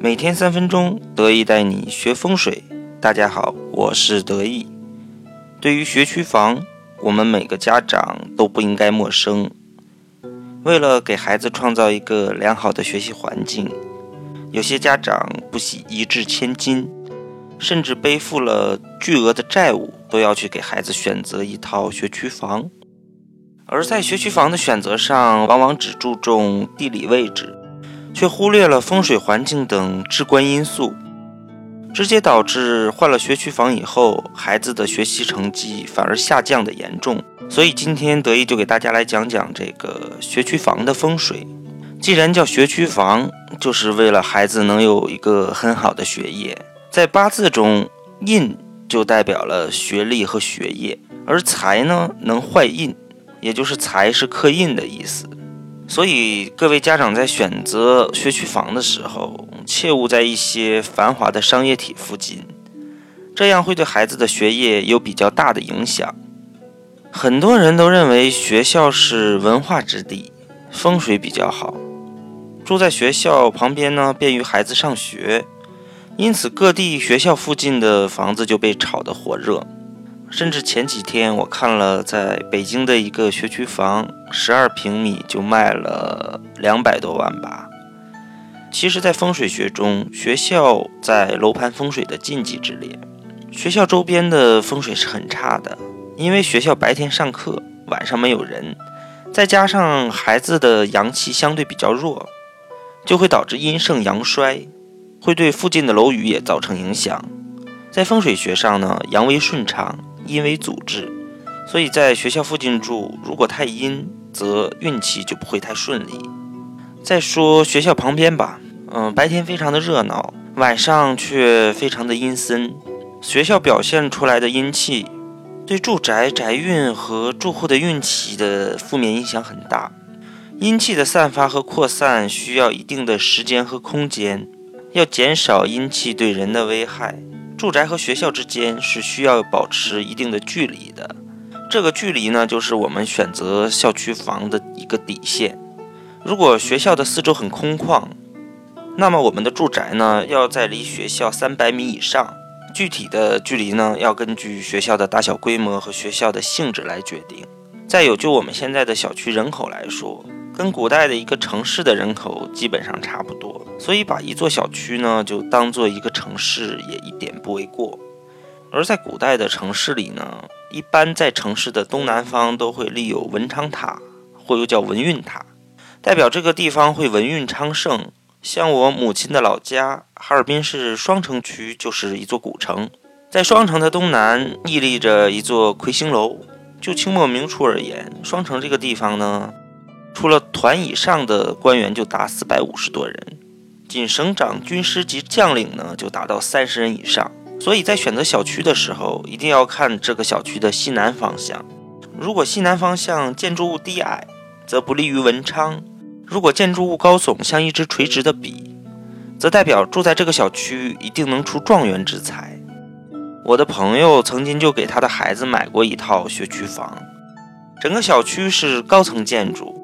每天三分钟，得意带你学风水。大家好，我是得意。对于学区房，我们每个家长都不应该陌生。为了给孩子创造一个良好的学习环境，有些家长不惜一掷千金，甚至背负了巨额的债务，都要去给孩子选择一套学区房。而在学区房的选择上，往往只注重地理位置。却忽略了风水环境等至关因素，直接导致换了学区房以后，孩子的学习成绩反而下降的严重。所以今天得意就给大家来讲讲这个学区房的风水。既然叫学区房，就是为了孩子能有一个很好的学业。在八字中，印就代表了学历和学业，而财呢能坏印，也就是财是克印的意思。所以，各位家长在选择学区房的时候，切勿在一些繁华的商业体附近，这样会对孩子的学业有比较大的影响。很多人都认为学校是文化之地，风水比较好，住在学校旁边呢，便于孩子上学，因此各地学校附近的房子就被炒得火热。甚至前几天我看了在北京的一个学区房，十二平米就卖了两百多万吧。其实，在风水学中，学校在楼盘风水的禁忌之列，学校周边的风水是很差的，因为学校白天上课，晚上没有人，再加上孩子的阳气相对比较弱，就会导致阴盛阳衰，会对附近的楼宇也造成影响。在风水学上呢，阳为顺畅。因为阻滞，所以在学校附近住，如果太阴，则运气就不会太顺利。再说学校旁边吧，嗯，白天非常的热闹，晚上却非常的阴森。学校表现出来的阴气，对住宅宅运和住户的运气的负面影响很大。阴气的散发和扩散需要一定的时间和空间，要减少阴气对人的危害。住宅和学校之间是需要保持一定的距离的，这个距离呢，就是我们选择校区房的一个底线。如果学校的四周很空旷，那么我们的住宅呢，要在离学校三百米以上。具体的距离呢，要根据学校的大小规模和学校的性质来决定。再有，就我们现在的小区人口来说。跟古代的一个城市的人口基本上差不多，所以把一座小区呢就当做一个城市也一点不为过。而在古代的城市里呢，一般在城市的东南方都会立有文昌塔，或又叫文运塔，代表这个地方会文运昌盛。像我母亲的老家哈尔滨市双城区就是一座古城，在双城的东南屹立着一座魁星楼。就清末明初而言，双城这个地方呢。除了团以上的官员就达四百五十多人，仅省长、军师级将领呢就达到三十人以上。所以在选择小区的时候，一定要看这个小区的西南方向。如果西南方向建筑物低矮，则不利于文昌；如果建筑物高耸，像一支垂直的笔，则代表住在这个小区一定能出状元之才。我的朋友曾经就给他的孩子买过一套学区房，整个小区是高层建筑。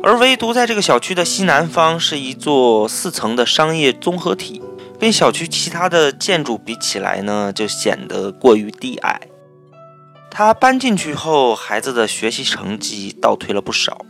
而唯独在这个小区的西南方是一座四层的商业综合体，跟小区其他的建筑比起来呢，就显得过于低矮。他搬进去后，孩子的学习成绩倒退了不少。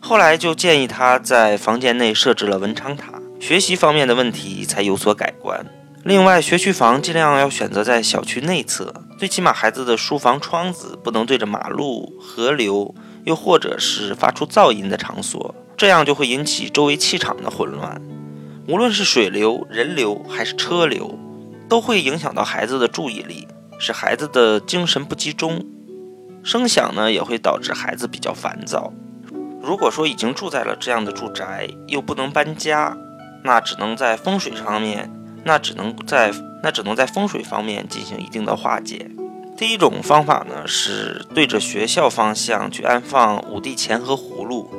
后来就建议他在房间内设置了文昌塔，学习方面的问题才有所改观。另外，学区房尽量要选择在小区内侧，最起码孩子的书房窗子不能对着马路、河流。又或者是发出噪音的场所，这样就会引起周围气场的混乱。无论是水流、人流还是车流，都会影响到孩子的注意力，使孩子的精神不集中。声响呢，也会导致孩子比较烦躁。如果说已经住在了这样的住宅，又不能搬家，那只能在风水方面，那只能在那只能在风水方面进行一定的化解。第一种方法呢，是对着学校方向去安放五帝钱和葫芦。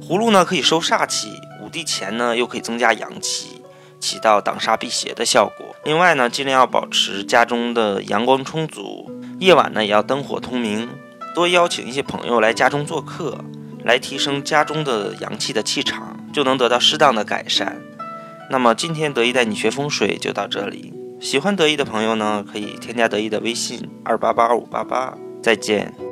葫芦呢可以收煞气，五帝钱呢又可以增加阳气，起到挡煞辟邪的效果。另外呢，尽量要保持家中的阳光充足，夜晚呢也要灯火通明，多邀请一些朋友来家中做客，来提升家中的阳气的气场，就能得到适当的改善。那么今天得意带你学风水就到这里。喜欢得意的朋友呢，可以添加得意的微信二八八五八八。再见。